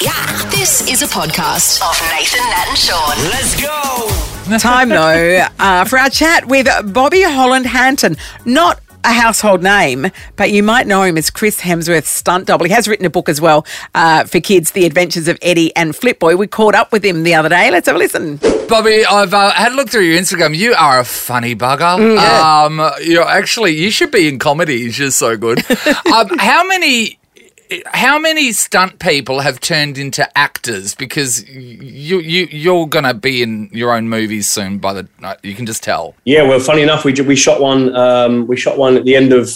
Yeah, this is a podcast of Nathan, Nat, and Sean. Let's go. Time though uh, for our chat with Bobby Holland Hanton. Not a household name, but you might know him as Chris Hemsworth's stunt double. He has written a book as well uh, for kids, The Adventures of Eddie and Flipboy. We caught up with him the other day. Let's have a listen. Bobby, I've uh, had a look through your Instagram. You are a funny bugger. Mm, Um, you're actually you should be in comedy. You're just so good. um, how many? How many stunt people have turned into actors? Because you you you're gonna be in your own movies soon. By the uh, you can just tell. Yeah, well, funny enough, we we shot one. Um, we shot one at the end of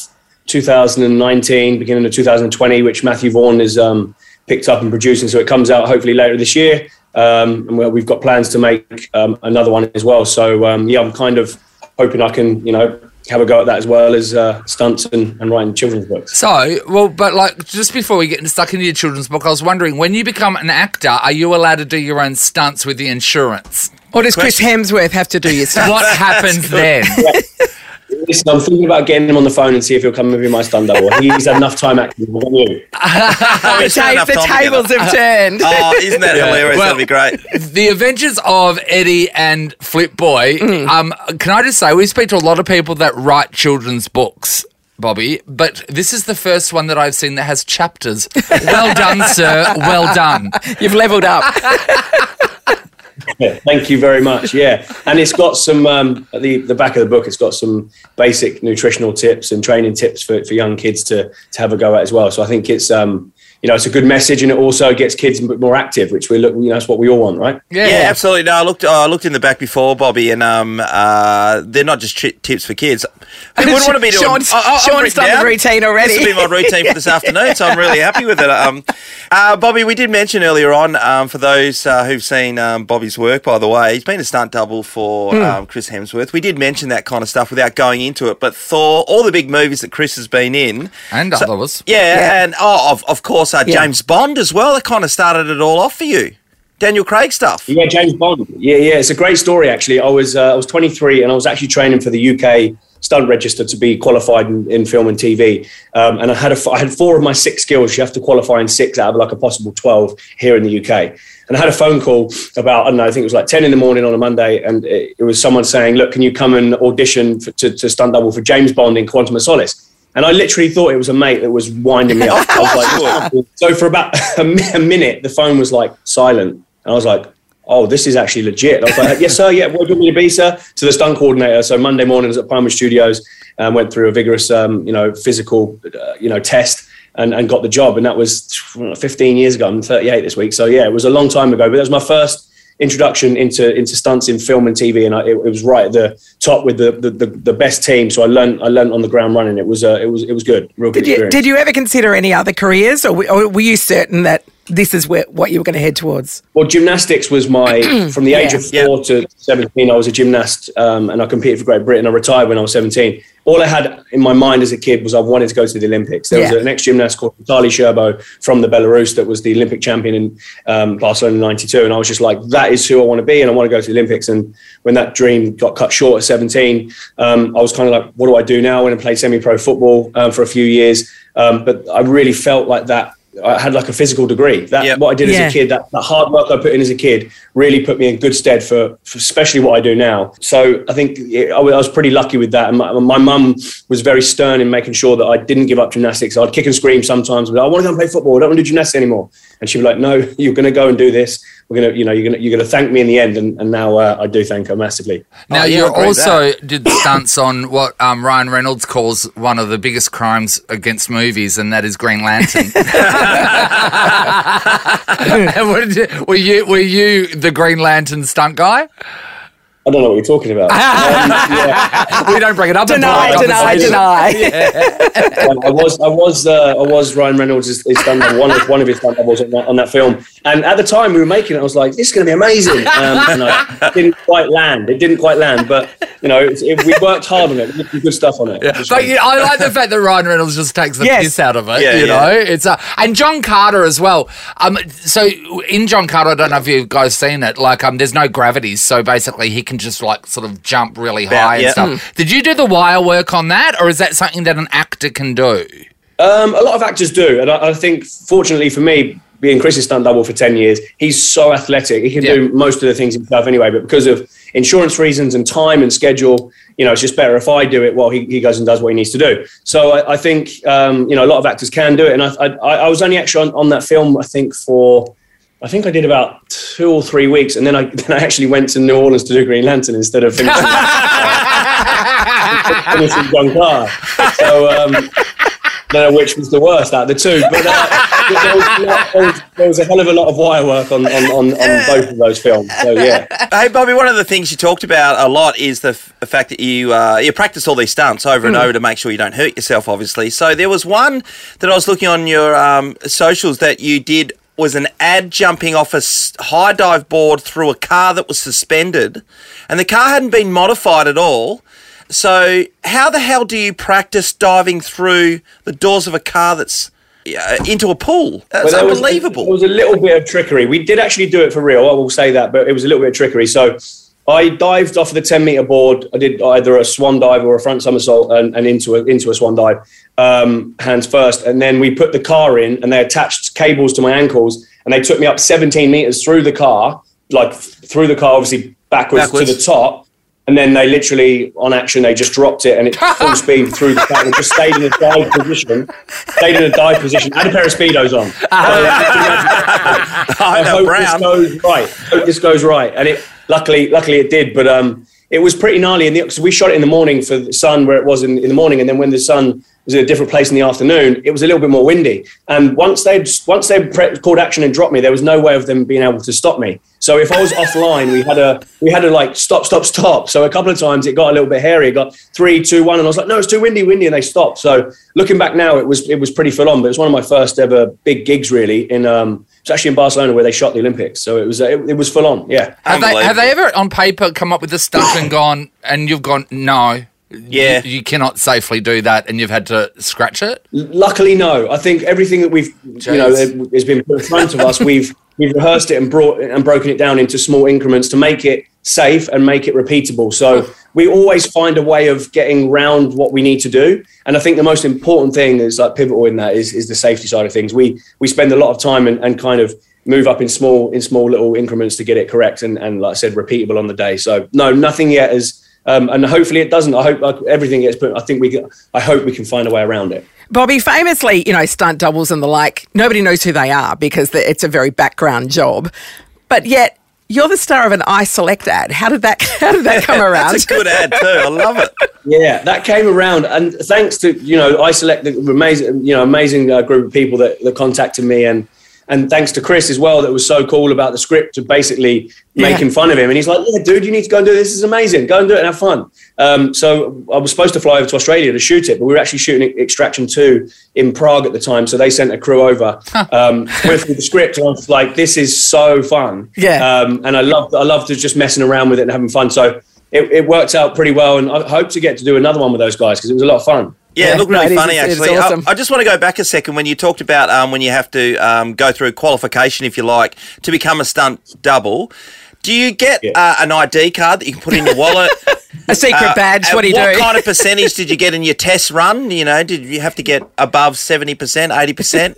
2019, beginning of 2020, which Matthew Vaughn is um, picked up and producing. So it comes out hopefully later this year, um, and we- we've got plans to make um, another one as well. So um, yeah, I'm kind of hoping I can, you know, have a go at that as well as uh, stunts and, and writing children's books. So, well, but like just before we get stuck into your children's book, I was wondering when you become an actor, are you allowed to do your own stunts with the insurance? Or does Chris Hemsworth have to do your stuff? What happens then? Listen, I'm thinking about getting him on the phone and see if he'll come with be my stunt double. He's had enough time acting. What about you? the spent enough the time tables together. have turned. Oh, isn't that hilarious? Well- That'd be great. the Adventures of Eddie and Flip Boy. Mm. Um, can I just say we speak to a lot of people that write children's books. Bobby, but this is the first one that I've seen that has chapters. Well done, sir. Well done. You've levelled up. Yeah, thank you very much. Yeah, and it's got some um, at the the back of the book. It's got some basic nutritional tips and training tips for, for young kids to to have a go at as well. So I think it's um, you know it's a good message, and it also gets kids a bit more active, which we look you know that's what we all want, right? Yeah, absolutely. No, I looked. Uh, I looked in the back before, Bobby, and um, uh, they're not just tri- tips for kids. Who wouldn't want to be doing? Sean's- I- I- I've Sean's written done the routine already. This will be my routine for this afternoon, so I'm really happy with it. Um, uh, Bobby, we did mention earlier on um, for those uh, who've seen um, Bobby's work. By the way, he's been a stunt double for Hmm. um, Chris Hemsworth. We did mention that kind of stuff without going into it, but Thor, all the big movies that Chris has been in, And So- others. yeah, and oh, of, of course, uh, Yeah. James Bond as well. That kind of started it all off for you. Daniel Craig stuff. Yeah, James Bond. Yeah, yeah, it's a great story actually. I was uh, I was 23 and I was actually training for the UK stunt register to be qualified in, in film and TV. Um, and I had a I had four of my six skills. You have to qualify in six out of like a possible 12 here in the UK. And I had a phone call about I don't know I think it was like 10 in the morning on a Monday, and it, it was someone saying, "Look, can you come and audition for, to, to stunt double for James Bond in Quantum of Solace?" And I literally thought it was a mate that was winding me up. I was like, so for about a, mi- a minute, the phone was like silent, and I was like, "Oh, this is actually legit." I was like, "Yes, sir. Yeah, what do you want me to be, sir?" To the stunt coordinator. So Monday mornings at Palmer Studios, um, went through a vigorous, um, you know, physical, uh, you know, test. And, and got the job, and that was 15 years ago. I'm 38 this week, so yeah, it was a long time ago. But that was my first introduction into into stunts in film and TV, and I, it, it was right at the top with the, the, the, the best team. So I learned I learned on the ground running. It was uh, it was it was good, real good Did you, did you ever consider any other careers, or, or were you certain that this is where, what you were going to head towards? Well, gymnastics was my from the age Yeah. of four to seventeen. I was a gymnast, um, and I competed for Great Britain. I retired when I was seventeen. All I had in my mind as a kid was I wanted to go to the Olympics. There Yeah. was an ex gymnast called Vitaly Scherbo from the Belarus that was the Olympic champion in um, Barcelona in '92, and I was just like, that is who I want to be, and I want to go to the Olympics. And when that dream got cut short at 17, um, I was kind of like, what do I do now? I went and played semi-pro football um, for a few years, um, but I really felt like that. I had like a physical degree. That Yep. what I did Yeah. as a kid, that, that hard work I put in as a kid, really put me in good stead for, for especially what I do now. So I think it, I was I was pretty lucky with that. And my, my mum was very stern in making sure that I didn't give up gymnastics. I'd kick and scream sometimes, but I want to go and play football. I don't want to do gymnastics anymore. And she'd be like, "No, you're going to go and do this. We're going to, you know, you're going to, you're going to thank me in the end." And, and now uh, I do thank her massively. Now Oh, you I agree with also did stunts on what um, Ryan Reynolds calls one of the biggest crimes against movies, and that is Green Lantern. And what did you- were you were you the Green Lantern stunt guy? I don't know what you're talking about. Um, yeah. We don't bring it up. in Deny, public deny, conversation. deny. Um, I was, I was, uh, I was Ryan Reynolds' his, his stunt double, one of one of his stunt doubles on that, on that film. And at the time we were making it, I was like, "This is going to be amazing." Um, and I didn't quite land. It didn't quite land, but you know, it's, it, we worked hard on it. We did some good stuff on it. Just But you I like the fact that Ryan Reynolds just takes the Yes. piss out of it. Yeah, you yeah. know, it's uh, and John Carter as well. Um, so in John Carter, I don't know if you guys seen it. Like, um, there's no gravity, so basically he can just like sort of jump really high and yeah. stuff. Did you do the wire work on that, or is that something that an actor can do? Um, a lot of actors do, and I, I think, fortunately for me, being Chris's stunt double for ten years, he's so athletic. He can Yeah. do most of the things himself anyway. But because of insurance reasons and time and schedule, you know, it's just better if I do it while he, he goes and does what he needs to do. So I, I think um, you know a lot of actors can do it, and I, I, I was only actually on, on that film I think for. I think I did about two or three weeks, and then I then I actually went to New Orleans to do Green Lantern instead of finishing, uh, finishing John Carr. So um, don't know which was the worst out of the two, but uh, there, was a lot- there, was, there was a hell of a lot of wire work on, on, on, on both of those films. So yeah, Hey, Bobby, one of the things you talked about a lot is the, f- the fact that you uh, you practice all these stunts over and over to make sure you don't hurt yourself, obviously. So there was one that I was looking on your um, socials that you did was an ad jumping off a high dive board through a car that was suspended, and the car hadn't been modified at all. So how the hell do you practice diving through the doors of a car that's uh, into a pool? That's Well, was- unbelievable. there was a little bit of trickery. We did actually do it for real. I will say that, but it was a little bit of trickery. So I dived off of the 10 meter board. I did either a swan dive or a front somersault and, and into a, into a swan dive, um, hands first. And then we put the car in and they attached cables to my ankles and they took me up 17 meters through the car, like through the car, obviously backwards, Backwards. to the top. And then they literally, on action, they just dropped it and it full speed through the car and just stayed in a dive position. Stayed in a dive position. Had a pair of speedos on. I I hope Brown. this goes right. Hope this goes right. And it luckily, luckily it did. But um, it was pretty gnarly. In the, cause we shot it in the morning for the sun where it was in, in the morning, and then when the sun was in a different place in the afternoon, it was a little bit more windy. And once they once they pre- called action and dropped me, there was no way of them being able to stop me. So if I was offline, we had a we had to like stop, stop, stop. So a couple of times it got a little bit hairy. It got three, two, one, and I was like, no, it's too windy, windy, and they stopped. So looking back now, it was it was pretty full on. But it was one of my first ever big gigs, really. In um, it's actually in Barcelona where they shot the Olympics. So it was uh, it, it was full on. Yeah. Have they, have they ever on paper come up with a stuff and gone, and you've gone, no, Yeah. you, you cannot safely do that, and you've had to scratch it? Luckily, no. I think everything that we've, you know, Jeez. has been put in front of us. We've we've rehearsed it and brought and broken it down into small increments to make it safe and make it repeatable. So we always find a way of getting round what we need to do. And I think the most important thing is like pivotal in that is is the safety side of things. We we spend a lot of time and, and kind of move up in small in small little increments to get it correct and, and like I said, repeatable on the day. So no, nothing yet is. Um, and hopefully it doesn't. I hope everything gets put. I think we. Can, I hope we can find a way around it. Bobby, famously, you know, stunt doubles and the like, nobody knows who they are because it's a very background job. But yet, you're the star of an iSelect ad. How did that? How did that come around? That's a good ad too. I love it. Yeah, that came around, and thanks to you know, iSelect the amazing, you know, amazing uh, group of people that, that contacted me, and and thanks to Chris as well, that was so cool about the script of basically Yeah. making fun of him, and he's like, "Yeah, dude, you need to go and do this. This is amazing. Go and do it and have fun." Um, so I was supposed to fly over to Australia to shoot it, but we were actually shooting Extraction Two in Prague at the time, so they sent a crew over um, with, the script, and I was like, "This is so fun." Yeah. um, and I love I love to just messing around with it and having fun. So it, it worked out pretty well, and I hope to get to do another one with those guys because it was a lot of fun. Yeah, Yeah, it looked no, really funny It's- it's actually. I- awesome. I, just want to go back a second when you talked about um, when you have to um, go through qualification, if you like, to become a stunt double. Do you get Yeah. uh, an ID card that you can put in your wallet? a secret Uh, badge. What do you what do? kind of percentage did you get in your test run? You know, did you have to get above seventy percent, eighty percent?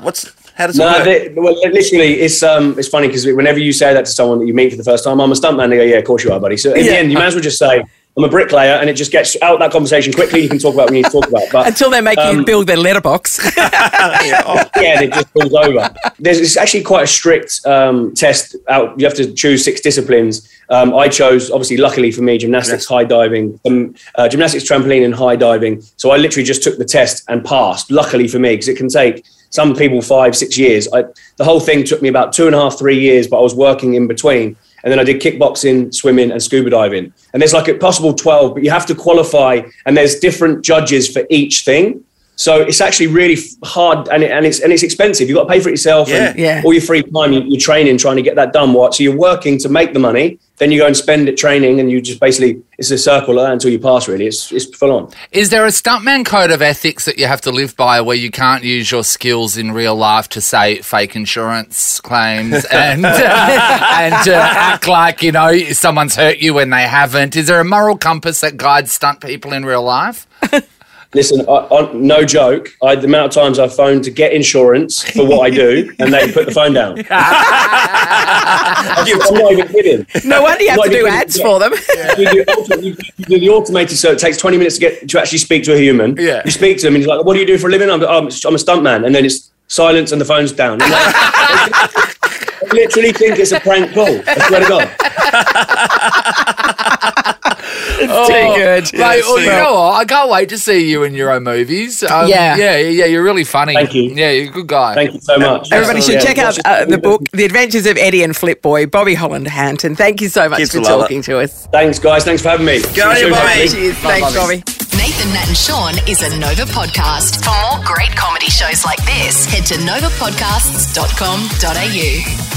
What's how does it No, work? they, well, literally, it's um, it's funny because whenever you say that to someone that you meet for the first time, I'm a stuntman. They go, "Yeah, of course you are, buddy." So in Yeah. the end, you might as well just say, "I'm a bricklayer," and it just gets out that conversation quickly. You can talk about what you need to talk about, but Until they make you Um, build their letterbox. Yeah, oh, yeah, it just falls over. There's it's actually quite a strict um, test. Out, you have to choose six disciplines. Um, I chose, obviously, luckily for me, gymnastics, high diving, um, uh, gymnastics, trampoline, and high diving. So I literally just took the test and passed. Luckily for me, because it can take some people five, six years. I, the whole thing took me about two and a half, three years, but I was working in between. And then I did kickboxing, swimming, and scuba diving. And there's like a possible 12, but you have to qualify, and there's different judges for each thing. So it's actually really hard, and, it, and it's and it's expensive. You've got to pay for it yourself, and Yeah. Yeah. all your free time you, you're training, trying to get that done. What? So you're working to make the money, then you go and spend it training, and you just basically it's a circle until you pass. Really, it's it's full on. Is there a stuntman code of ethics that you have to live by where you can't use your skills in real life to say fake insurance claims and and uh, act like you know someone's hurt you when they haven't? Is there a moral compass that guides stunt people in real life? Listen, I, I, no joke. I, the amount of times I've phoned to get insurance for what I do, and they put the phone down. I'm not even kidding. No wonder you have to do ads for them. You do, you do the automated, so it takes 20 minutes to get to actually speak to a human. Yeah. You speak to them, and he's like, "What do you do for a living?" I'm, I'm, I'm a stuntman, and then it's silence, and the phone's down. Like, I literally think it's a prank call. I swear to God. Too good. Mate, well, you know what? I can't wait to see you in your own movies. Um, Yeah. yeah, yeah, you're really funny. Thank you. Yeah, you're a good guy. Thank you so much. Everybody should Yeah, check out uh, the book, The Adventures of Eddie and Flip Boy, Bobby Holland Hanton. Thank you so much Kids for will love it. talking to us. Thanks, guys. Thanks for having me. Go on, See you Bobby. hopefully. Cheers. Thanks, Bobby. Nathan, Nat, and Sean is a Nova podcast. For more great comedy shows like this, head to novapodcasts.com.au.